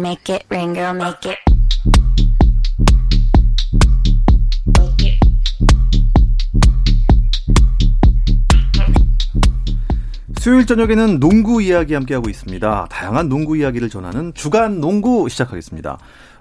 make it rain, girl, make it. 수요일 저녁에는 농구 이야기 함께하고 있습니다. 다양한 농구 이야기를 전하는 주간 농구 시작하겠습니다.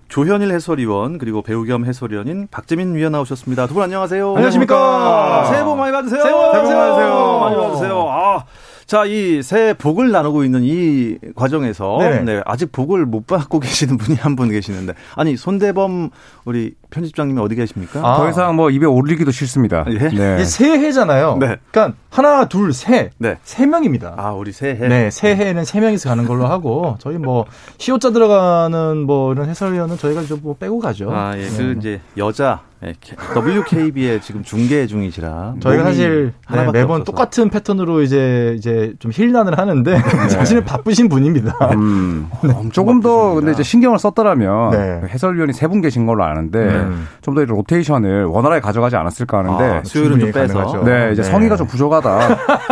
조현일 해설위원 그리고 배우 겸 해설위원인 박재민 위원 나오셨습니다. 두 분 안녕하세요. 안녕하십니까. 새해 복 많이 받으세요. 새해 복 많이 받으세요. 많이 받으세요. 아, 자, 이 새해 복을 나누고 있는 이 과정에서. 네, 아직 복을 못 받고 계시는 분이 한 분 계시는데 아니 손대범 우리 편집장님이 어디 계십니까? 아. 더 이상 뭐 입에 올리기도 싫습니다. 예? 네. 새해잖아요. 네. 그러니까 하나, 둘, 셋. 네. 세 명입니다. 아, 우리 새해. 네, 새해에는 세 명이서 가는 걸로 하고 저희 뭐 시옷자 들어가는 뭐 이런 해설위원은 저희가 좀 뭐 빼고 가죠. 아, 예, 그 네. 이제 여자 예, WKB에 지금 중계 중이시라 저희가 사실 네, 매번 없어서. 똑같은 패턴으로 이제 이제 좀 힐난을 하는데 사실은 바쁘신 분입니다. 음, 엄청 조금 더 바쁘십니다. 근데 이제 신경을 썼더라면 네. 해설위원이 세 분 계신 걸로 아는데 음. 좀 더 로테이션을 원활하게 가져가지 않았을까 하는데 아, 수요일은 좀 빼서 가능하죠. 네, 이제 네. 성의가 좀 부족하다.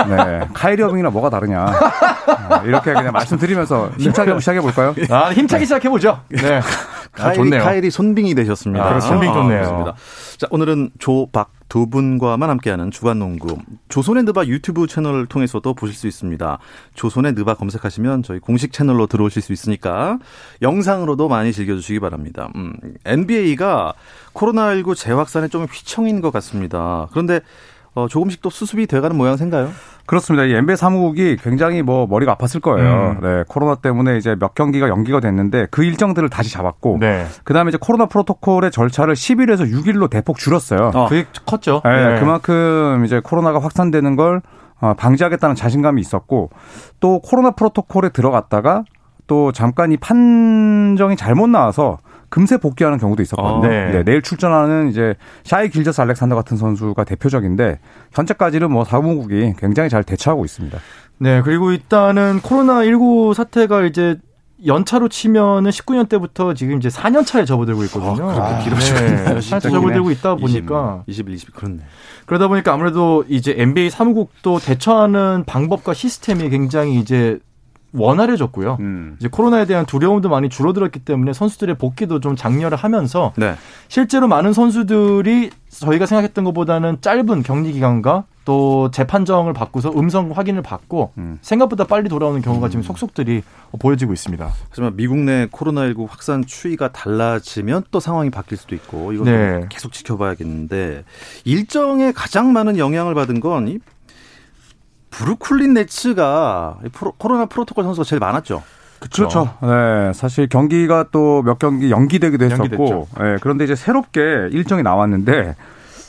네. 카이리 어빙이나 뭐가 다르냐. 어, 이렇게 그냥 말씀드리면서 힘차게 한번 시작해 볼까요? 아, 힘차게 시작해 보죠. 네. 아, 카이리, 좋네요. 카이리 손빙이 되셨습니다. 아, 손빙 좋네요. 그렇습니다. 자, 오늘은 조, 박 두 분과만 함께하는 주간 농구. 조선의 느바 유튜브 채널을 통해서도 보실 수 있습니다. 조선의 느바 검색하시면 저희 공식 채널로 들어오실 수 있으니까 영상으로도 많이 즐겨주시기 바랍니다. 음, NBA가 코로나19 재확산에 좀 휘청인 것 같습니다. 그런데 어, 조금씩 또 수습이 돼가는 모양새인가요? 그렇습니다. 이 NBA 사무국이 굉장히 뭐 머리가 아팠을 거예요. 음. 네, 코로나 때문에 이제 몇 경기가 연기가 됐는데 그 일정들을 다시 잡았고 네. 그다음에 이제 코로나 프로토콜의 절차를 10일에서 6일로 대폭 줄였어요. 어. 그게 컸죠. 네, 그만큼 이제 코로나가 확산되는 걸 어, 방지하겠다는 자신감이 있었고 또 코로나 프로토콜에 들어갔다가 또 잠깐 이 판정이 잘못 나와서 금세 복귀하는 경우도 있었거든요. 아, 네. 네, 내일 출전하는 이제 샤이 길저스 알렉산더 같은 선수가 대표적인데 현재까지는 뭐 사무국이 굉장히 잘 대처하고 있습니다. 네, 그리고 일단은 코로나 19 사태가 이제 연차로 치면은 19년 때부터 지금 이제 4년 차에 접어들고 있거든요. 그렇게 길어지겠네요, 네, 진짜 4년 차 접어들고 있다 보니까 20, 20, 그렇네. 그러다 보니까 아무래도 이제 NBA 사무국도 대처하는 방법과 시스템이 굉장히 이제 원활해졌고요. 음. 이제 코로나에 대한 두려움도 많이 줄어들었기 때문에 선수들의 복귀도 좀 장려를 하면서 네. 실제로 많은 선수들이 저희가 생각했던 것보다는 짧은 격리 기간과 또 재판정을 받고서 음성 확인을 받고 음. 생각보다 빨리 돌아오는 경우가 지금 속속들이 보여지고 있습니다. 하지만 미국 내 코로나19 확산 추이가 달라지면 또 상황이 바뀔 수도 있고 이것도 네. 계속 지켜봐야겠는데 일정에 가장 많은 영향을 받은 건 이 브루클린 네츠가 코로나 프로토콜 선수가 제일 많았죠. 그렇죠. 네, 사실 경기가 또 몇 경기 연기되기도 했었고. 네, 그런데 이제 새롭게 일정이 나왔는데,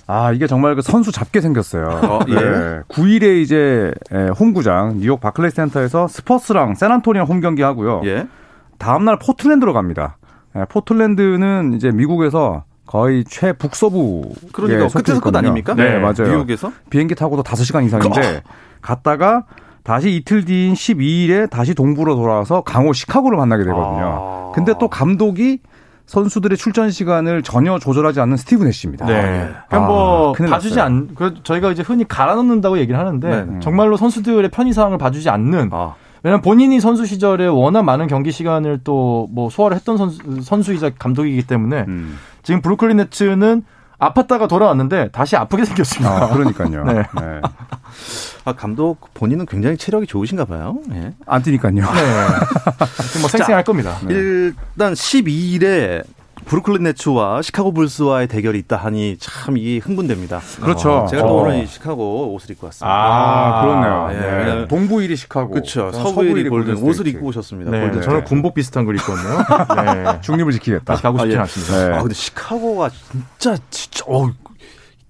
아 이게 정말 그 선수 잡게 생겼어요. 어, 예. 네, 9일에 이제 에, 홈구장 뉴욕 바클레이 센터에서 스퍼스랑 샌안토니오 홈 경기 하고요. 예. 다음 날 포틀랜드로 갑니다. 네, 포틀랜드는 이제 미국에서 거의 최북서부 그러니까 끝에서 끝 아닙니까? 네, 맞아요. 뉴욕에서 비행기 타고도 5시간 이상인데 갔다가 다시 이틀 뒤인 12일에 다시 동부로 돌아와서 강호 시카고를 만나게 되거든요. 아. 근데 또 감독이 선수들의 출전 시간을 전혀 조절하지 않는 스티븐 애쉬입니다. 네. 예. 그러니까 뭐 아, 큰일 봐주지. 않, 그 저희가 이제 흔히 갈아 넣는다고 얘기를 하는데 네. 정말로 선수들의 편의 사항을 봐주지 않는. 아, 왜냐면 본인이 선수 시절에 워낙 많은 경기 시간을 또 뭐 소화를 했던 선수, 선수이자 감독이기 때문에 음. 지금 브루클린 네츠는 아팠다가 돌아왔는데 다시 아프게 생겼습니다. 아, 그러니까요. 네. 네. 아, 감독 본인은 굉장히 체력이 좋으신가 봐요. 예. 안 뛰니까요. 네. 뭐 쌩쌩할 겁니다. 네. 일단 12일에 브루클린 네츠와 시카고 불스와의 대결이 있다 하니 참 이게 흥분됩니다. 그렇죠. 어, 제가 또 어. 오늘 이 시카고 옷을 입고 왔습니다. 아, 그렇네요. 예. 네. 동부 1위 시카고. 그렇죠. 서부 1위 골든. 옷을 입고 오셨습니다. 네, 골든 저는. 군복 비슷한 걸 입거든요. 네. 중립을 지키겠다. 다시 가고 싶진 아, 예. 않습니다. 네. 아 근데 시카고가 진짜 진짜 어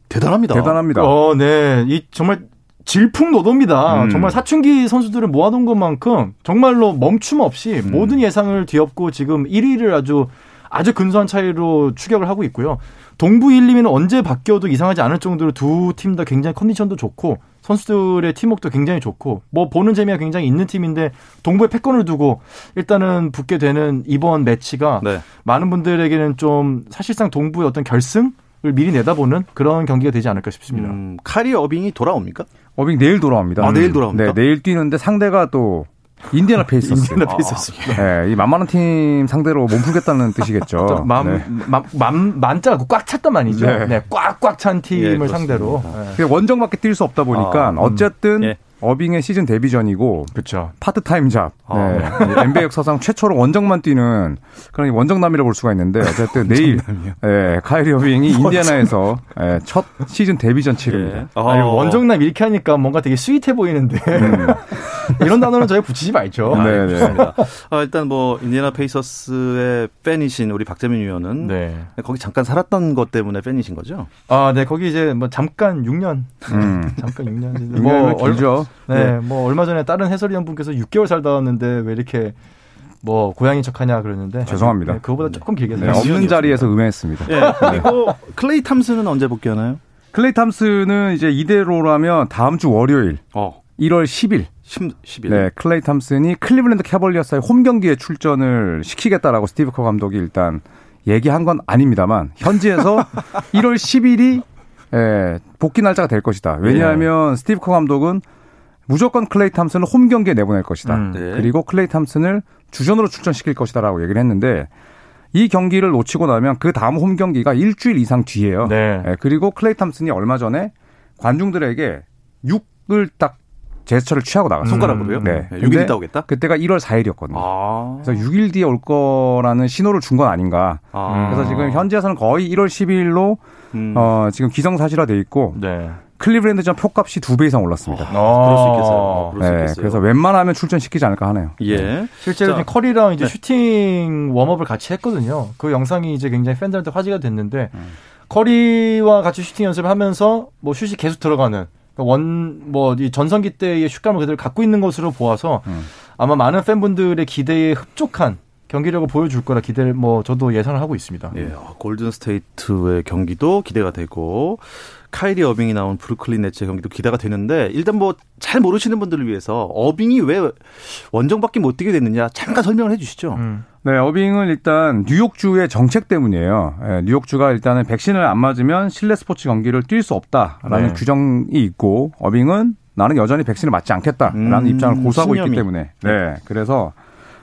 대단합니다. 대단합니다. 어, 네. 이 정말 질풍노도입니다. 음. 정말 사춘기 선수들을 모아둔 것만큼 정말로 멈춤 없이 모든 예상을 뒤엎고 지금 1위를 아주 아주 근소한 차이로 추격을 하고 있고요. 동부 1, 2위는 언제 바뀌어도 이상하지 않을 정도로 두 팀 다 굉장히 컨디션도 좋고 선수들의 팀워크도 굉장히 좋고 뭐 보는 재미가 굉장히 있는 팀인데 동부에 패권을 두고 일단은 붙게 되는 이번 매치가 네. 많은 분들에게는 좀 사실상 동부의 어떤 결승을 미리 내다보는 그런 경기가 되지 않을까 싶습니다. 음, 카이리 어빙이 돌아옵니까? 어빙 내일 돌아옵니다. 아, 내일 돌아옵니까? 네, 내일 뛰는데 상대가 또 인디애나 페이서스. 인디애나 페이서스입니다. 네, 이 만만한 팀 상대로 몸 풀겠다는 뜻이겠죠. 맘, 네. 맘, 맘, 만자고 꽉 찼단 말이죠. 네. 네. 꽉꽉 찬 팀을 예. 상대로. 네. 원정 밖에 뛸 수 없다 보니까 아, 음. 어쨌든 예. 어빙의 시즌 데뷔전이고 그렇죠. part-time job. 아, 네. NBA 역사상 최초로 원정만 뛰는 그런 원정남이라고 볼 수가 있는데 어쨌든 내일 예, 카이리 어빙이 인디애나에서 예, 첫 시즌 데뷔전 치릅니다. 예. 아니, 어. 원정남 이렇게 하니까 뭔가 되게 스윗해 보이는데 이런 단어는 저희 붙이지 말죠. 아, 네, 네. 좋습니다. 아, 일단 뭐 인디애나 페이서스의 팬이신 우리 박재민 위원은 네. 거기 잠깐 살았던 것 때문에 팬이신 거죠? 아, 네, 거기 이제 뭐 잠깐 6년, 음. 잠깐 6년. 뭐 얼- 길죠. 네, 뭐 얼마 전에 다른 해설위원 분께서 6개월 살다 왔는데 왜 이렇게 뭐 고향인 척하냐 그러는데 죄송합니다. 네, 그거보다 조금 길게 네, 살았어요. 없는 자리에서 음해했습니다. 예. 그리고 클레이 탐슨은 언제 복귀하나요? 클레이 탐슨은 이제 이대로라면 다음 주 월요일 어, 1월 10일 10, 10 일. 네, 클레이 탐슨이 클리블랜드 캐벌리어스의 홈 경기에 출전을 시키겠다라고 스티브 커 감독이 일단 얘기한 건 아닙니다만 현지에서 1월 10일이 예, 복귀 날짜가 될 것이다. 왜냐하면 스티브 커 감독은 무조건 클레이 탐슨을 홈 경기에 내보낼 것이다. 음. 네. 그리고 클레이 탐슨을 주전으로 출전시킬 것이다라고 얘기를 했는데 이 경기를 놓치고 나면 그 다음 홈 경기가 일주일 이상 뒤에요. 네. 예, 그리고 클레이 탐슨이 얼마 전에 관중들에게 6을 딱 제스처를 취하고 나갔어요. 손가락으로요? 네. 네, 6일 있다 오겠다? 그때가 1월 4일이었거든요. 아. 그래서 6일 뒤에 올 거라는 신호를 준 건 아닌가. 아. 그래서 지금 현지에서는 거의 1월 12일로 음. 어, 지금 기정사실화 돼 있고 네. 클리브랜드전 표값이 두 배 이상 올랐습니다. 그럴 수 있겠어요. 어, 그럴 수 네, 있겠어요. 그래서 웬만하면 출전시키지 않을까 하네요. 예. 실제로 자, 커리랑 이제 네. 슈팅 warm-up을 같이 했거든요. 그 영상이 이제 굉장히 팬들한테 화제가 됐는데 음. 커리와 같이 슈팅 연습을 하면서 뭐 슛이 계속 들어가는 원 뭐 이 전성기 때의 슛감을 그대로 갖고 있는 것으로 보아서 음. 아마 많은 팬분들의 기대에 흡족한 경기력을 보여줄 거라 기대를 뭐 저도 예상을 하고 있습니다. 예, 어, 골든 스테이트의 경기도 기대가 되고 카이리 어빙이 나온 브루클린 네츠의 경기도 기대가 되는데 일단 뭐 잘 모르시는 분들을 위해서 어빙이 왜 원정밖에 못 뛰게 됐느냐 잠깐 설명을 해주시죠. 음. 네, 어빙은 일단 뉴욕주의 정책 때문이에요. 예, 뉴욕주가 일단은 백신을 안 맞으면 실내 스포츠 경기를 뛸 수 없다라는 네. 규정이 있고 어빙은 나는 여전히 백신을 맞지 않겠다라는 음, 입장을 고수하고 신념이. 있기 때문에 네, 그래서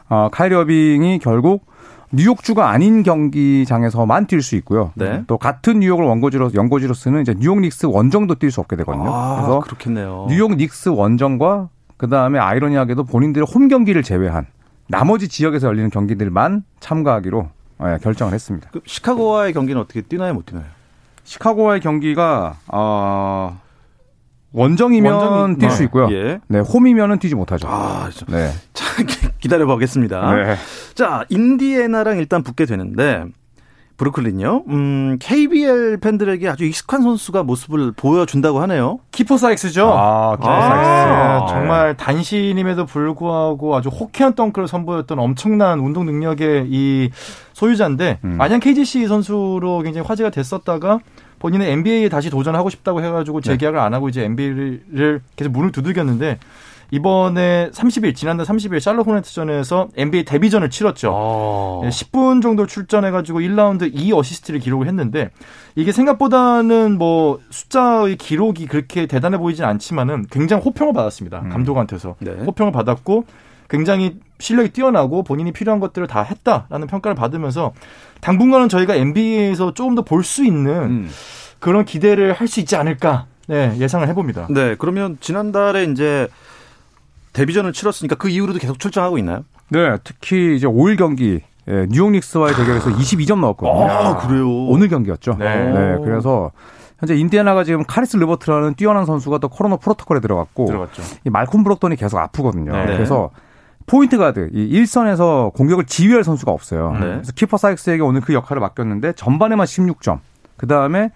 어, 카이리 어빙이 결국 뉴욕주가 아닌 경기장에서만 뛸 수 있고요. 네. 또 같은 뉴욕을 원고지로 연고지로 쓰는 이제 뉴욕 닉스 원정도 뛸 수 없게 되거든요. 아, 그래서 그렇겠네요. 뉴욕 닉스 원정과 그 다음에 아이러니하게도 본인들의 홈 경기를 제외한 나머지 지역에서 열리는 경기들만 참가하기로 예, 결정을 했습니다. 그 시카고와의 경기는 어떻게 뛰나요, 못 뛰나요? 시카고와의 경기가 어, 원정이면 원정이- 뛸수 네. 있고요. 예. 네, 홈이면은 뛰지 못하죠. 아, 좀, 네. 자, 기다려 보겠습니다. 네. 자, 인디애나랑 일단 붙게 되는데 브루클린요. 음, KBL 팬들에게 아주 익숙한 선수가 모습을 보여준다고 하네요. 키퍼 사익스죠. 아, 키퍼 아, 사익스. 정말 단신임에도 불구하고 아주 호쾌한 덩크를 선보였던 엄청난 운동 능력의 이 소유자인데 음. 안양 KGC 선수로 굉장히 화제가 됐었다가 본인은 NBA에 다시 도전하고 싶다고 해가지고 재계약을 안 하고 이제 NBA를 계속 문을 두들겼는데 이번에 30일 지난달 30일 샬롯 호네트전에서 NBA 데뷔전을 치렀죠. 아. 네, 10분 정도 출전해가지고 1라운드 2 어시스트를 기록을 했는데 이게 생각보다는 뭐 숫자의 기록이 그렇게 대단해 보이진 않지만은 굉장히 호평을 받았습니다. 음. 감독한테서 네. 호평을 받았고 굉장히 실력이 뛰어나고 본인이 필요한 것들을 다 했다라는 평가를 받으면서 당분간은 저희가 NBA에서 조금 더 볼 수 있는 음. 그런 기대를 할 수 있지 않을까 네, 예상을 해봅니다. 네, 그러면 지난달에 이제 데뷔전을 치렀으니까 그 이후로도 계속 출전하고 있나요? 네, 특히 이제 5일 경기 예, 뉴욕 닉스와의 대결에서 22점 넣었거든요. 아, 그래요? 오늘 경기였죠. 네. 네, 그래서 현재 인디애나가 지금 카리스 르버트라는 뛰어난 선수가 또 코로나 프로토콜에 들어갔고 들어갔죠. 이 말콤 브록던이 계속 아프거든요. 네. 그래서 포인트 가드 이 일선에서 공격을 지휘할 선수가 없어요. 네. 그래서 키퍼 사이크스에게 오늘 그 역할을 맡겼는데 전반에만 16점, 그 다음에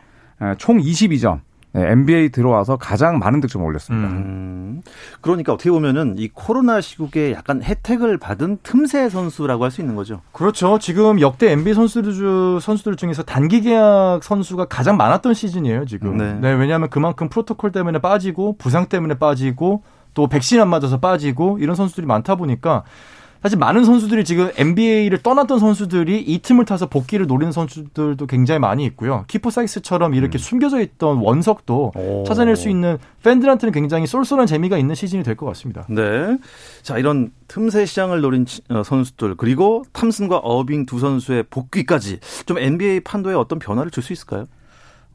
총 22점. NBA 들어와서 가장 많은 득점을 올렸습니다. 음. 음, 그러니까 어떻게 보면은 이 코로나 시국에 약간 혜택을 받은 틈새 선수라고 할 수 있는 거죠. 그렇죠. 지금 역대 NBA 선수들, 중- 선수들 중에서 단기 계약 선수가 가장 많았던 시즌이에요, 지금. 네. 네. 왜냐하면 그만큼 프로토콜 때문에 빠지고, 부상 때문에 빠지고, 또 백신 안 맞아서 빠지고, 이런 선수들이 많다 보니까, 사실 많은 선수들이 지금 NBA를 떠났던 선수들이 이 틈을 타서 복귀를 노리는 선수들도 굉장히 많이 있고요. 키포 사이스처럼 이렇게 음. 숨겨져 있던 원석도 오. 찾아낼 수 있는 팬들한테는 굉장히 쏠쏠한 재미가 있는 시즌이 될 것 같습니다. 네. 자, 이런 틈새 시장을 노린 어, 선수들 그리고 탐슨과 어빙 두 선수의 복귀까지 좀 NBA 판도에 어떤 변화를 줄 수 있을까요?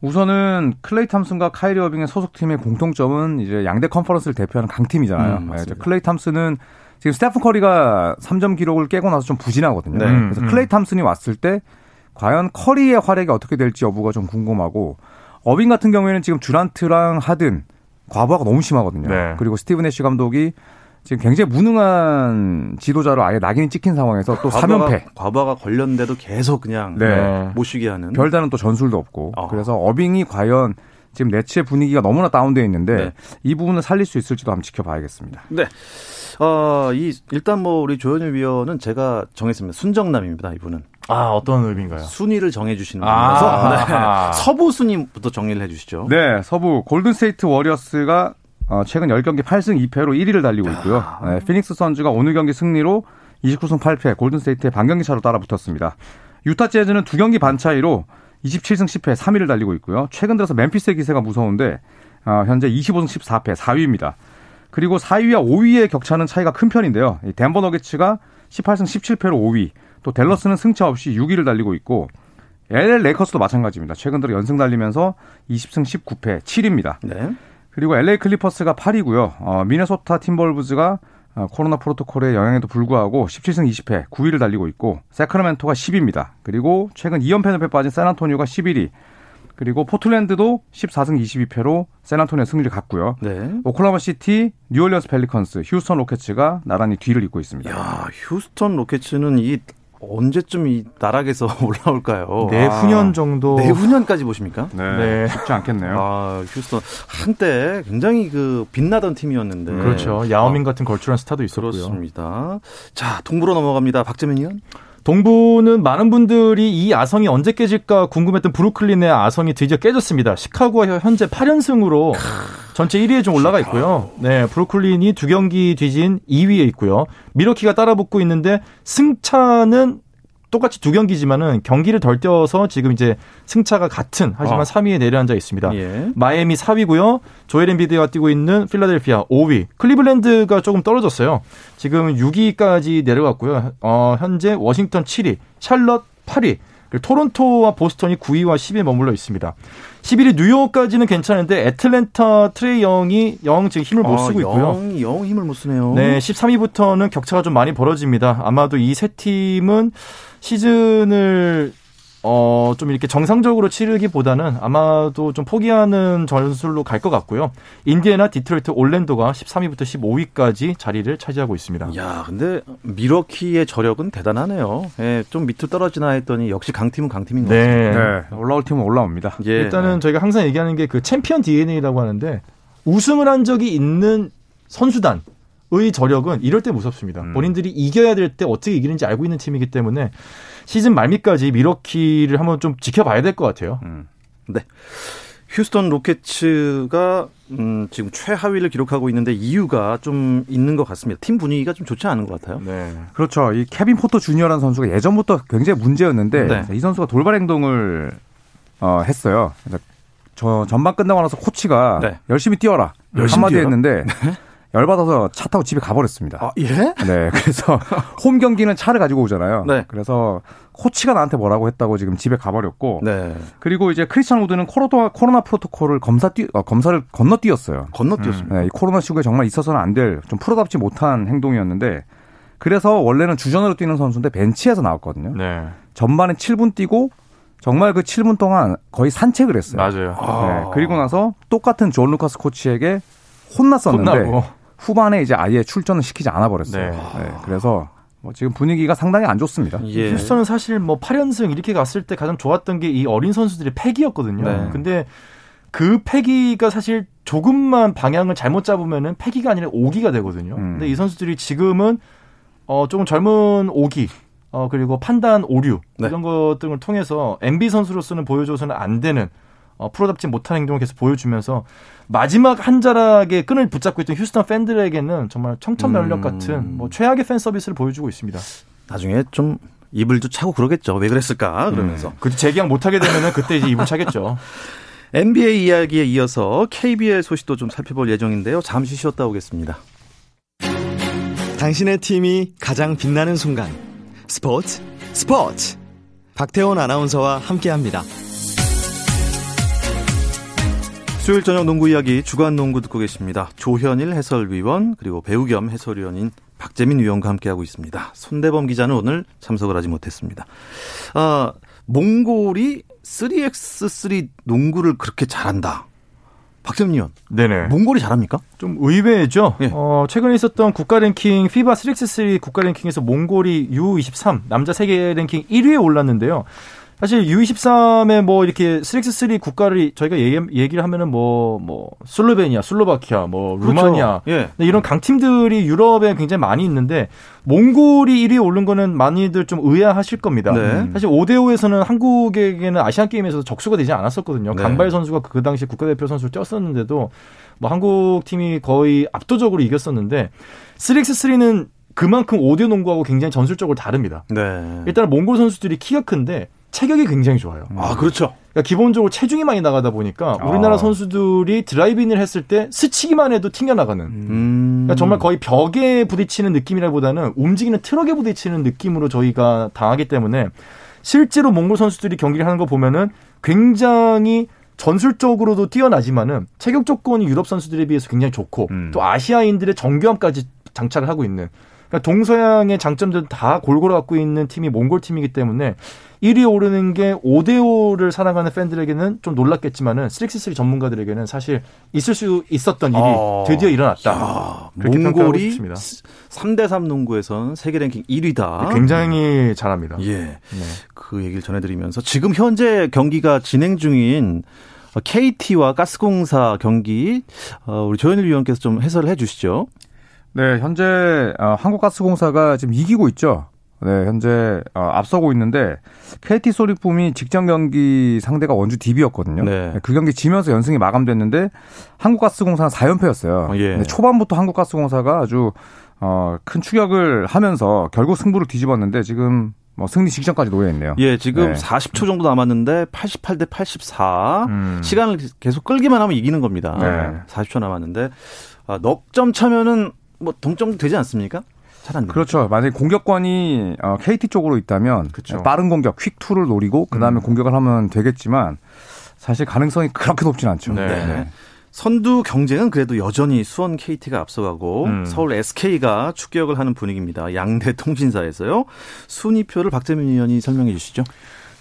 우선은 클레이 탐슨과 카이리 어빙의 소속팀의 공통점은 이제 양대 컨퍼런스를 대표하는 강팀이잖아요. 음, 네, 클레이 탐슨은 지금 스테픈 커리가 3점 기록을 깨고 나서 좀 부진하거든요. 네. 그래서 음. 클레이 탐슨이 왔을 때 과연 커리의 활약이 어떻게 될지 여부가 좀 궁금하고 어빙 같은 경우에는 지금 듀란트랑 하든 과부하가 너무 심하거든요. 네. 그리고 스티븐 애쉬 감독이 지금 굉장히 무능한 지도자로 아예 낙인이 찍힌 상황에서 또 과부하가, 3연패. 과부하가 걸렸는데도 계속 그냥 네. 못 쉬게 하는. 별다른 또 전술도 없고. 어. 그래서 어빙이 과연 지금 내치의 분위기가 너무나 다운되어 있는데 네. 이 부분을 살릴 수 있을지도 한번 지켜봐야겠습니다. 네. 어, 이 일단 뭐 우리 조현일 위원은 제가 정했습니다. 순정남입니다. 이분은. 아 어떤 의미인가요? 순위를 정해주시는 분이라서 아~ 네. 서부 순위부터 정리를 해주시죠. 네, 서부 골든스테이트 워리어스가 어, 최근 10경기 8승 2패로 1위를 달리고 있고요. 네, 피닉스 선즈가 오늘 경기 승리로 29승 8패 골든스테이트의 반경기 차로 따라 붙었습니다. 유타 재즈는 두 경기 반 차이로 27승 10패 3위를 달리고 있고요. 최근 들어서 멤피스의 기세가 무서운데 어, 현재 25승 14패 4위입니다. 그리고 4위와 5위의 격차는 차이가 큰 편인데요. 덴버 너게츠가 18승 17패로 5위, 또 댈러스는 승차 없이 6위를 달리고 있고 LA 레이커스도 마찬가지입니다. 최근 들어 연승 달리면서 20승 19패 7위입니다. 네. 그리고 LA 클리퍼스가 8위고요. 어, 미네소타 팀버울브즈가 어, 코로나 프로토콜의 영향에도 불구하고 17승 20패 9위를 달리고 있고 새크라멘토가 10위입니다. 그리고 최근 2연패 늪에 빠진 샌안토니오가 11위, 그리고 포틀랜드도 14승 22패로 샌안토니오 승률이 같고요. 네. 오클라호마 시티, 뉴올리언스 펠리컨스, 휴스턴 로켓츠가 나란히 뒤를 잇고 있습니다. 야, 휴스턴 로켓츠는 이 언제쯤 이 나락에서 올라올까요? 내후년 아, 정도. 내후년까지 보십니까? 네, 네. 쉽지 않겠네요. 아, 휴스턴 한때 굉장히 그 빛나던 팀이었는데. 그렇죠. 야오밍 아, 같은 걸출한 스타도 있었고요. 그렇습니다. 자, 동부로 넘어갑니다. 박재민 의원. 동부는 많은 분들이 이 아성이 언제 깨질까 궁금했던 브루클린의 아성이 드디어 깨졌습니다. 시카고가 현재 8연승으로 전체 1위에 좀 올라가 있고요. 네, 브루클린이 두 경기 뒤진 2위에 있고요. 밀워키가 따라붙고 있는데 승차는 똑같이 두 경기지만은 경기를 덜 뛰어서 지금 이제 승차가 같은 하지만 아. 3위에 내려앉아 있습니다. 예. 마이애미 4위고요. 조엘 엠비드가 뛰고 있는 필라델피아 5위. 클리블랜드가 조금 떨어졌어요. 지금 6위까지 내려갔고요. 어, 현재 워싱턴 7위, 샬럿 8위. 토론토와 보스턴이 9위와 10위에 머물러 있습니다. 11위 뉴욕까지는 괜찮은데 애틀랜타 트레이 영이 영 지금 힘을 못 아, 쓰고 있고요. 영, 영 힘을 못 쓰네요. 네, 13위부터는 격차가 좀 많이 벌어집니다. 아마도 이 세 팀은 시즌을 어, 좀 이렇게 정상적으로 치르기보다는 아마도 좀 포기하는 전술로 갈 것 같고요. 인디애나, 디트로이트, 올랜도가 13위부터 15위까지 자리를 차지하고 있습니다. 야, 근데 밀워키의 저력은 대단하네요. 예, 좀 밑으로 떨어지나 했더니 역시 강팀은 강팀인 것 네. 같습니다. 네. 올라올 팀은 올라옵니다. 예. 일단은 저희가 항상 얘기하는 게 그 챔피언 DNA라고 하는데 우승을 한 적이 있는 선수단의 저력은 이럴 때 무섭습니다. 음. 본인들이 이겨야 될 때 어떻게 이기는지 알고 있는 팀이기 때문에 시즌 말미까지 밀워키를 한번 좀 지켜봐야 될 것 같아요. 음. 네. 휴스턴 로켓츠가 음, 지금 최하위를 기록하고 있는데 이유가 좀 있는 것 같습니다. 팀 분위기가 좀 좋지 않은 것 같아요. 네. 그렇죠. 이 케빈 포터 주니어라는 선수가 예전부터 굉장히 문제였는데 네. 이 선수가 돌발 행동을 어, 했어요. 저 전반 끝나고 나서 코치가 네. 열심히 뛰어라 열심히 한마디 뛰어라? 했는데 네. 열받아서 차 타고 집에 가버렸습니다. 아, 예? 네. 그래서 홈 경기는 차를 가지고 오잖아요. 네. 그래서 코치가 나한테 뭐라고 했다고 지금 집에 가버렸고. 네. 그리고 이제 크리스찬 우드는 코로나, 코로나 프로토콜을 검사 뛰, 어, 검사를 건너뛰었어요. 건너뛰었습니다. 음, 네. 이 코로나 시국에 정말 있어서는 안 될 좀 프로답지 못한 행동이었는데 그래서 원래는 주전으로 뛰는 선수인데 벤치에서 나왔거든요. 네. 전반에 7분 뛰고 정말 그 7분 동안 거의 산책을 했어요. 맞아요. 네. 아. 그리고 나서 똑같은 존 루카스 코치에게 혼났었는데 혼나고. 후반에 이제 아예 출전을 시키지 않아 버렸어요. 네. 네. 그래서 뭐 지금 분위기가 상당히 안 좋습니다. 예. 휴스턴은 사실 뭐 8연승 이렇게 갔을 때 가장 좋았던 게 이 어린 선수들의 패기였거든요. 네. 근데 그 패기가 사실 조금만 방향을 잘못 잡으면은 패기가 아니라 오기가 되거든요. 음. 근데 이 선수들이 지금은 어 조금 젊은 오기 어 그리고 판단 오류 네. 이런 것들을 통해서 MB 선수로서는 보여줘서는 안 되는 어, 프로답지 못한 행동을 계속 보여주면서 마지막 한 자락에 끈을 붙잡고 있던 휴스턴 팬들에게는 정말 청천면력 음. 같은 뭐 최악의 팬 서비스를 보여주고 있습니다. 나중에 좀 입을 좀 차고 그러겠죠. 왜 그랬을까? 그러면서. 그 재계약 못하게 되면은 그때 이제 입을 차겠죠. NBA 이야기에 이어서 KBL 소식도 좀 살펴볼 예정인데요. 잠시 쉬었다 오겠습니다. 당신의 팀이 가장 빛나는 순간 스포츠 스포츠 박태원 아나운서와 함께 합니다. 수요일 저녁 농구 이야기 주간 농구 듣고 계십니다. 조현일 해설위원 그리고 배우 겸 해설위원인 박재민 위원과 함께하고 있습니다. 손대범 기자는 오늘 참석을 하지 못했습니다. 아, 몽골이 3x3 농구를 그렇게 잘한다. 박재민 위원, 네네. 몽골이 잘합니까? 좀 의외죠. 예. 어, 최근에 있었던 국가 랭킹 피바 3x3 국가 랭킹에서 몽골이 U23 남자 세계 랭킹 1위에 올랐는데요. 사실 U23에 뭐 이렇게 3x3 국가를 저희가 얘기, 얘기 를 하면은 뭐, 뭐, 슬로베니아, 슬로바키아, 뭐, 루마니아. 예. 네, 이런 강팀들이 유럽에 굉장히 많이 있는데 몽골이 1위에 오른 거는 많이들 좀 의아하실 겁니다. 네. 사실 5대5에서는 한국에게는 아시안 게임에서도 적수가 되지 않았었거든요. 네. 강발 선수가 그 당시 국가대표 선수를 뛰었었는데도 뭐 한국 팀이 거의 압도적으로 이겼었는데 3x3는 그만큼 5대 농구하고 굉장히 전술적으로 다릅니다. 네. 일단 몽골 선수들이 키가 큰데 체격이 굉장히 좋아요. 아, 그렇죠. 그러니까 기본적으로 체중이 많이 나가다 보니까 우리나라 아. 선수들이 드라이빙을 했을 때 스치기만 해도 튕겨나가는 음. 그러니까 정말 거의 벽에 부딪히는 느낌이라보다는 움직이는 트럭에 부딪히는 느낌으로 저희가 당하기 때문에 실제로 몽골 선수들이 경기를 하는 거 보면은 굉장히 전술적으로도 뛰어나지만은 체격 조건이 유럽 선수들에 비해서 굉장히 좋고 음. 또 아시아인들의 정교함까지 장착을 하고 있는 그러니까 동서양의 장점들 다 골고루 갖고 있는 팀이 몽골 팀이기 때문에 1위에 오르는 게 5대5를 사랑하는 팬들에게는 좀 놀랐겠지만은 3x3 전문가들에게는 사실 있을 수 있었던 일이 아. 드디어 일어났다. 평가하고 몽골이 싶습니다. 3대3 농구에선 세계 랭킹 1위다. 굉장히 잘합니다. 예. 네. 그 얘기를 전해드리면서 지금 현재 경기가 진행 중인 KT와 가스공사 경기 어, 우리 조현일 위원께서 좀 해설을 해 주시죠. 네, 현재 어, 한국가스공사가 지금 이기고 있죠. 네, 현재 어, 앞서고 있는데 KT 소리품이 직전 경기 상대가 원주 DB였거든요. 네. 그 경기 지면서 연승이 마감됐는데 한국가스공사는 4연패였어요. 어, 예. 초반부터 한국가스공사가 아주 어, 큰 추격을 하면서 결국 승부를 뒤집었는데 지금 뭐 승리 직전까지 놓여 있네요. 예, 지금 네. 40초 정도 남았는데 88 대 84 음. 시간을 계속 끌기만 하면 이기는 겁니다. 네. 40초 남았는데 아, 넉점 차면은 뭐 동점 되지 않습니까? 잘안 됩니다. 그렇죠. 만약에 공격권이 어, KT 쪽으로 있다면 그렇죠. 빠른 공격, 퀵투를 노리고 그다음에 음. 공격을 하면 되겠지만 사실 가능성이 그렇게 높진 않죠. 네. 선두 경쟁은 그래도 여전히 수원 KT가 앞서가고 음. 서울 SK가 추격을 하는 분위기입니다. 양대 통신사에서요. 순위표를 박재민 의원이 설명해 주시죠.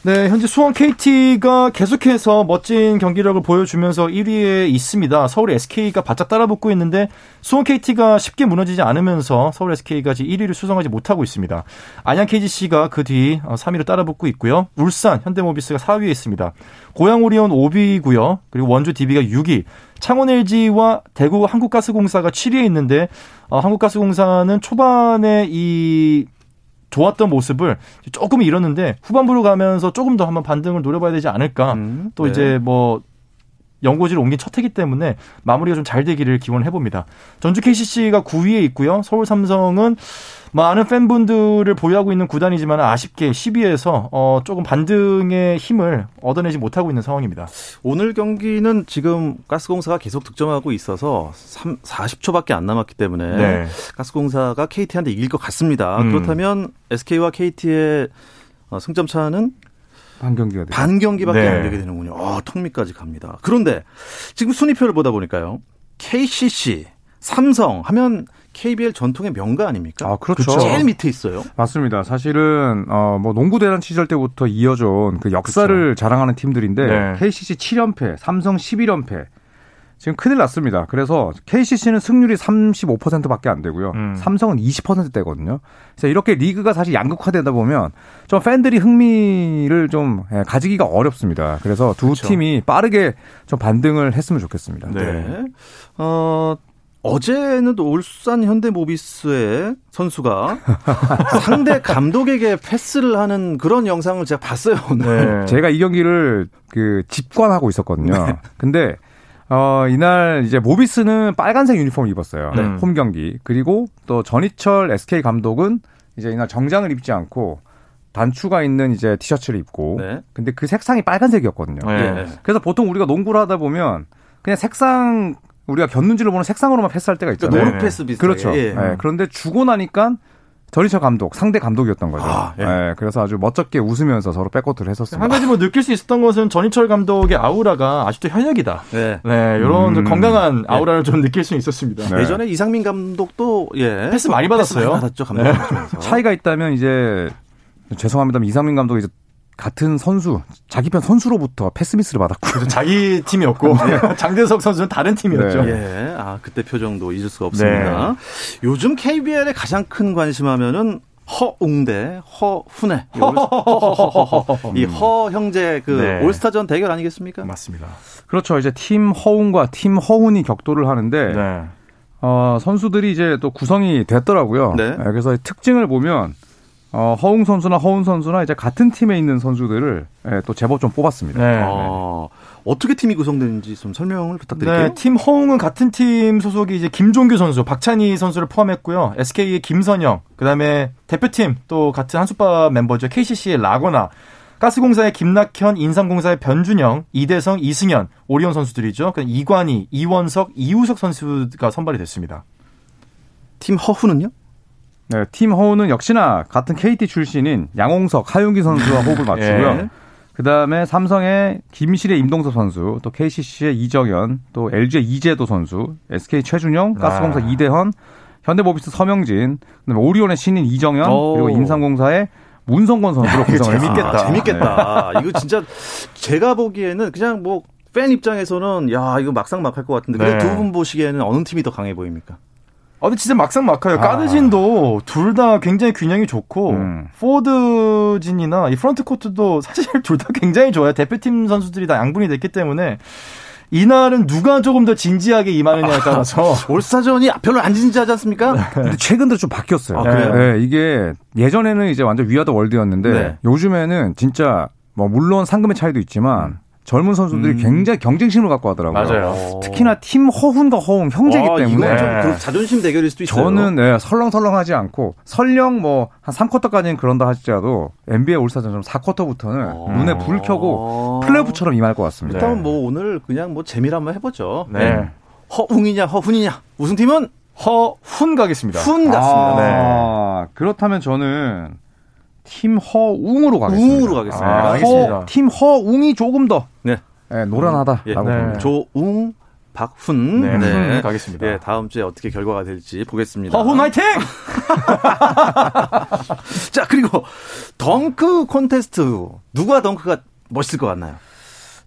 네, 현재 수원 KT가 계속해서 멋진 경기력을 보여주면서 1위에 있습니다. 서울 SK가 바짝 따라붙고 있는데 수원 KT가 쉽게 무너지지 않으면서 서울 SK가 지금 1위를 수성하지 못하고 있습니다. 안양 KGC가 그 뒤 3위로 따라붙고 있고요. 울산 현대모비스가 4위에 있습니다. 고양 오리온 5위고요. 그리고 원주 DB가 6위. 창원 LG와 대구 한국가스공사가 7위에 있는데 어, 한국가스공사는 초반에 이 좋았던 모습을 조금 잃었는데 후반부로 가면서 조금 더 한번 반등을 노려봐야 되지 않을까. 음, 또 네. 이제 뭐 연고지를 옮긴 첫 해기 때문에 마무리가 좀 잘 되기를 기원해 봅니다. 전주 KCC가 9위에 있고요. 서울 삼성은 많은 팬분들을 보유하고 있는 구단이지만 아쉽게 10위에서 어 조금 반등의 힘을 얻어내지 못하고 있는 상황입니다. 오늘 경기는 지금 가스공사가 계속 득점하고 있어서 3, 40초밖에 안 남았기 때문에 네. 가스공사가 KT한테 이길 것 같습니다. 음. 그렇다면 SK와 KT의 어, 승점 차는 한 경기가 돼요. 반 경기밖에 네. 안 되게 되는군요. 아, 턱밑까지 갑니다. 그런데 지금 순위표를 보다 보니까요. KCC, 삼성 하면 KBL 전통의 명가 아닙니까? 아, 그렇죠. 제일 밑에 있어요. 맞습니다. 사실은 어 뭐 농구 대란 시절 때부터 이어져온 그 역사를 자랑하는 팀들인데 네. KCC 7연패, 삼성 11연패. 지금 큰일 났습니다. 그래서 KCC는 승률이 35%밖에 안 되고요. 음. 삼성은 20%대거든요. 그래서 이렇게 리그가 사실 양극화되다 보면 좀 팬들이 흥미를 좀 예, 가지기가 어렵습니다. 그래서 두 그렇죠. 팀이 빠르게 좀 반등을 했으면 좋겠습니다. 네. 네. 어, 어제는 또 울산 현대모비스의 선수가 상대 감독에게 패스를 하는 그런 영상을 제가 봤어요 오늘. 네. 제가 이 경기를 그 집관하고 있었거든요. 근데 어 이날 이제 모비스는 빨간색 유니폼을 입었어요. 네. 홈 경기. 그리고 또 전희철 SK 감독은 이제 이날 정장을 입지 않고 단추가 있는 이제 티셔츠를 입고 네. 근데 그 색상이 빨간색이었거든요. 네. 예. 그래서 보통 우리가 농구를 하다 보면 그냥 색상 우리가 곁눈질을 보는 색상으로만 패스할 때가 그러니까 있잖아요. 노루 패스 비슷하게. 그렇죠. 예. 예, 그런데 주고 나니까 전희철 감독 상대 감독이었던 거죠. 아, 예. 예, 그래서 아주 멋쩍게 웃으면서 서로 백코트를 했었습니다. 한 가지 뭐 느낄 수 있었던 것은 전희철 감독의 아우라가 아직도 현역이다. 네. 네, 이런 음. 건강한 아우라를 좀 느낄 수 있었습니다. 네. 예전에 이상민 감독도 예 패스 많이 받았어요. 많이 받았죠 감독. 네. 차이가 있다면 이제 죄송합니다만 이상민 감독이 이제 같은 선수 자기 편 선수로부터 패스미스를 받았고 자기 팀이었고 장대석 선수는 다른 팀이었죠. 네. 예, 아 그때 표정도 잊을 수가 없습니다. 요즘 KBL의 가장 큰 관심하면은 허웅대 허훈의 이 올- 허허허허허. 이허 형제 그 네. 올스타전 대결 아니겠습니까? 맞습니다. 그렇죠. 이제 팀 허훈과 팀 허훈이 격돌을 하는데 네. 어, 선수들이 이제 또 구성이 됐더라고요. 네. 예, 그래서 특징을 보면 어, 허웅 선수나 허훈 선수나 이제 같은 팀에 있는 선수들을 예, 또 제법 좀 뽑았습니다. 네. 어, 어떻게 팀이 구성되는지 좀 설명을 부탁드릴게요. 네, 팀 허웅은 같은 팀 소속이 이제 김종규 선수, 박찬희 선수를 포함했고요. SK의 김선영, 그다음에 대표팀 또 같은 한솥밥 멤버죠. KCC의 라거나, 가스공사의 김낙현, 인삼공사의 변준영, 이대성, 이승현, 오리온 선수들이죠. 그 이관희, 이원석, 이우석 선수가 선발이 됐습니다. 팀 허훈은요? 네, 팀 허훈은 역시나 같은 KT 출신인 양홍석, 하윤기 선수와 호흡을 맞추고요. 예. 그 다음에 삼성의 김실의 임동섭 선수, 또 KCC의 이정현, 또 LG의 이재도 선수, SK 최준영, 가스공사 아. 이대헌, 현대모비스 서명진, 그다음에 오리온의 신인 이정현, 오. 그리고 인삼공사의 문성곤 선수로 구성을 재밌겠다. 했습니다. 재밌겠다. 이거 진짜 제가 보기에는 그냥 뭐 팬 입장에서는 야 이거 막상막할 것 같은데 네. 두분 보시기에는 어느 팀이 더 강해 보입니까? 아, 근데 진짜 막상막하요. 가드진도 둘다 굉장히 균형이 좋고, 음. 포워드진이나 이 프런트 코트도 사실 둘 다 굉장히 좋아요. 대표팀 선수들이 다 양분이 됐기 때문에, 이날은 누가 조금 더 진지하게 임하느냐에 따라서. 올스타전이 별로 안 진지하지 않습니까? 근데 최근 들어 좀 바뀌었어요. 아, 그래요? 네, 이게 예전에는 이제 완전 위아더 월드였는데 네. 요즘에는 진짜 뭐 물론 상금의 차이도 있지만 젊은 선수들이 음. 굉장히 경쟁심을 갖고 하더라고요. 맞아요. 특히나 팀 허훈과 허웅 형제이기 아, 때문에 이건 좀 네. 그 자존심 대결일 수도 있어요. 저는 네, 설렁설렁하지 않고 설령 뭐 한 3쿼터까지는 그런다 하시더라도 NBA 올스타전처럼 4쿼터부터는 어. 눈에 불 켜고 플레이오프처럼 임할 것 같습니다. 일단 뭐 오늘 그냥 뭐 재미로 한번 해보죠. 네. 허웅이냐 허훈이냐 우승팀은 허훈 가겠습니다. 훈 같습니다. 네. 아, 그렇다면 저는 팀 허웅으로 가겠습니다. 웅으로 가겠습니다. 아, 허- 알겠습니다. 팀 허웅이 조금 더 네. 네, 노란하다라고 예. 봅니다. 조웅 박훈 네, 훈 가겠습니다. 예, 다음 주에 어떻게 결과가 될지 보겠습니다. 허훈 화이팅! 자 그리고 덩크 콘테스트 누가 덩크가 멋있을 것 같나요?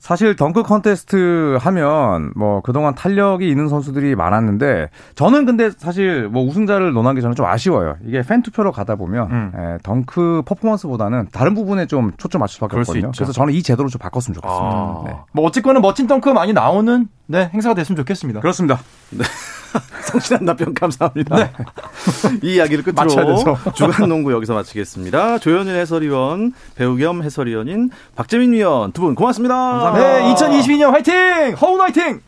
사실 덩크 컨테스트 하면 뭐 그동안 탄력이 있는 선수들이 많았는데 저는 근데 사실 뭐 우승자를 논하기 전에 좀 아쉬워요. 이게 팬 투표로 가다 보면 음. 예, 덩크 퍼포먼스보다는 다른 부분에 좀 초점 맞출 수밖에 없거든요. 그래서 저는 이 제도를 좀 바꿨으면 좋겠습니다. 아. 네. 뭐 어쨌거나 멋진 덩크 많이 나오는 네, 행사가 됐으면 좋겠습니다. 그렇습니다. 성실한 답변 감사합니다. 이 이야기를 끝으로. 주간 농구 여기서 마치겠습니다. 조현일 해설위원, 배우 겸 해설위원인 박재민 위원 두 분 고맙습니다. 네, 2022년 화이팅! 허훈 화이팅!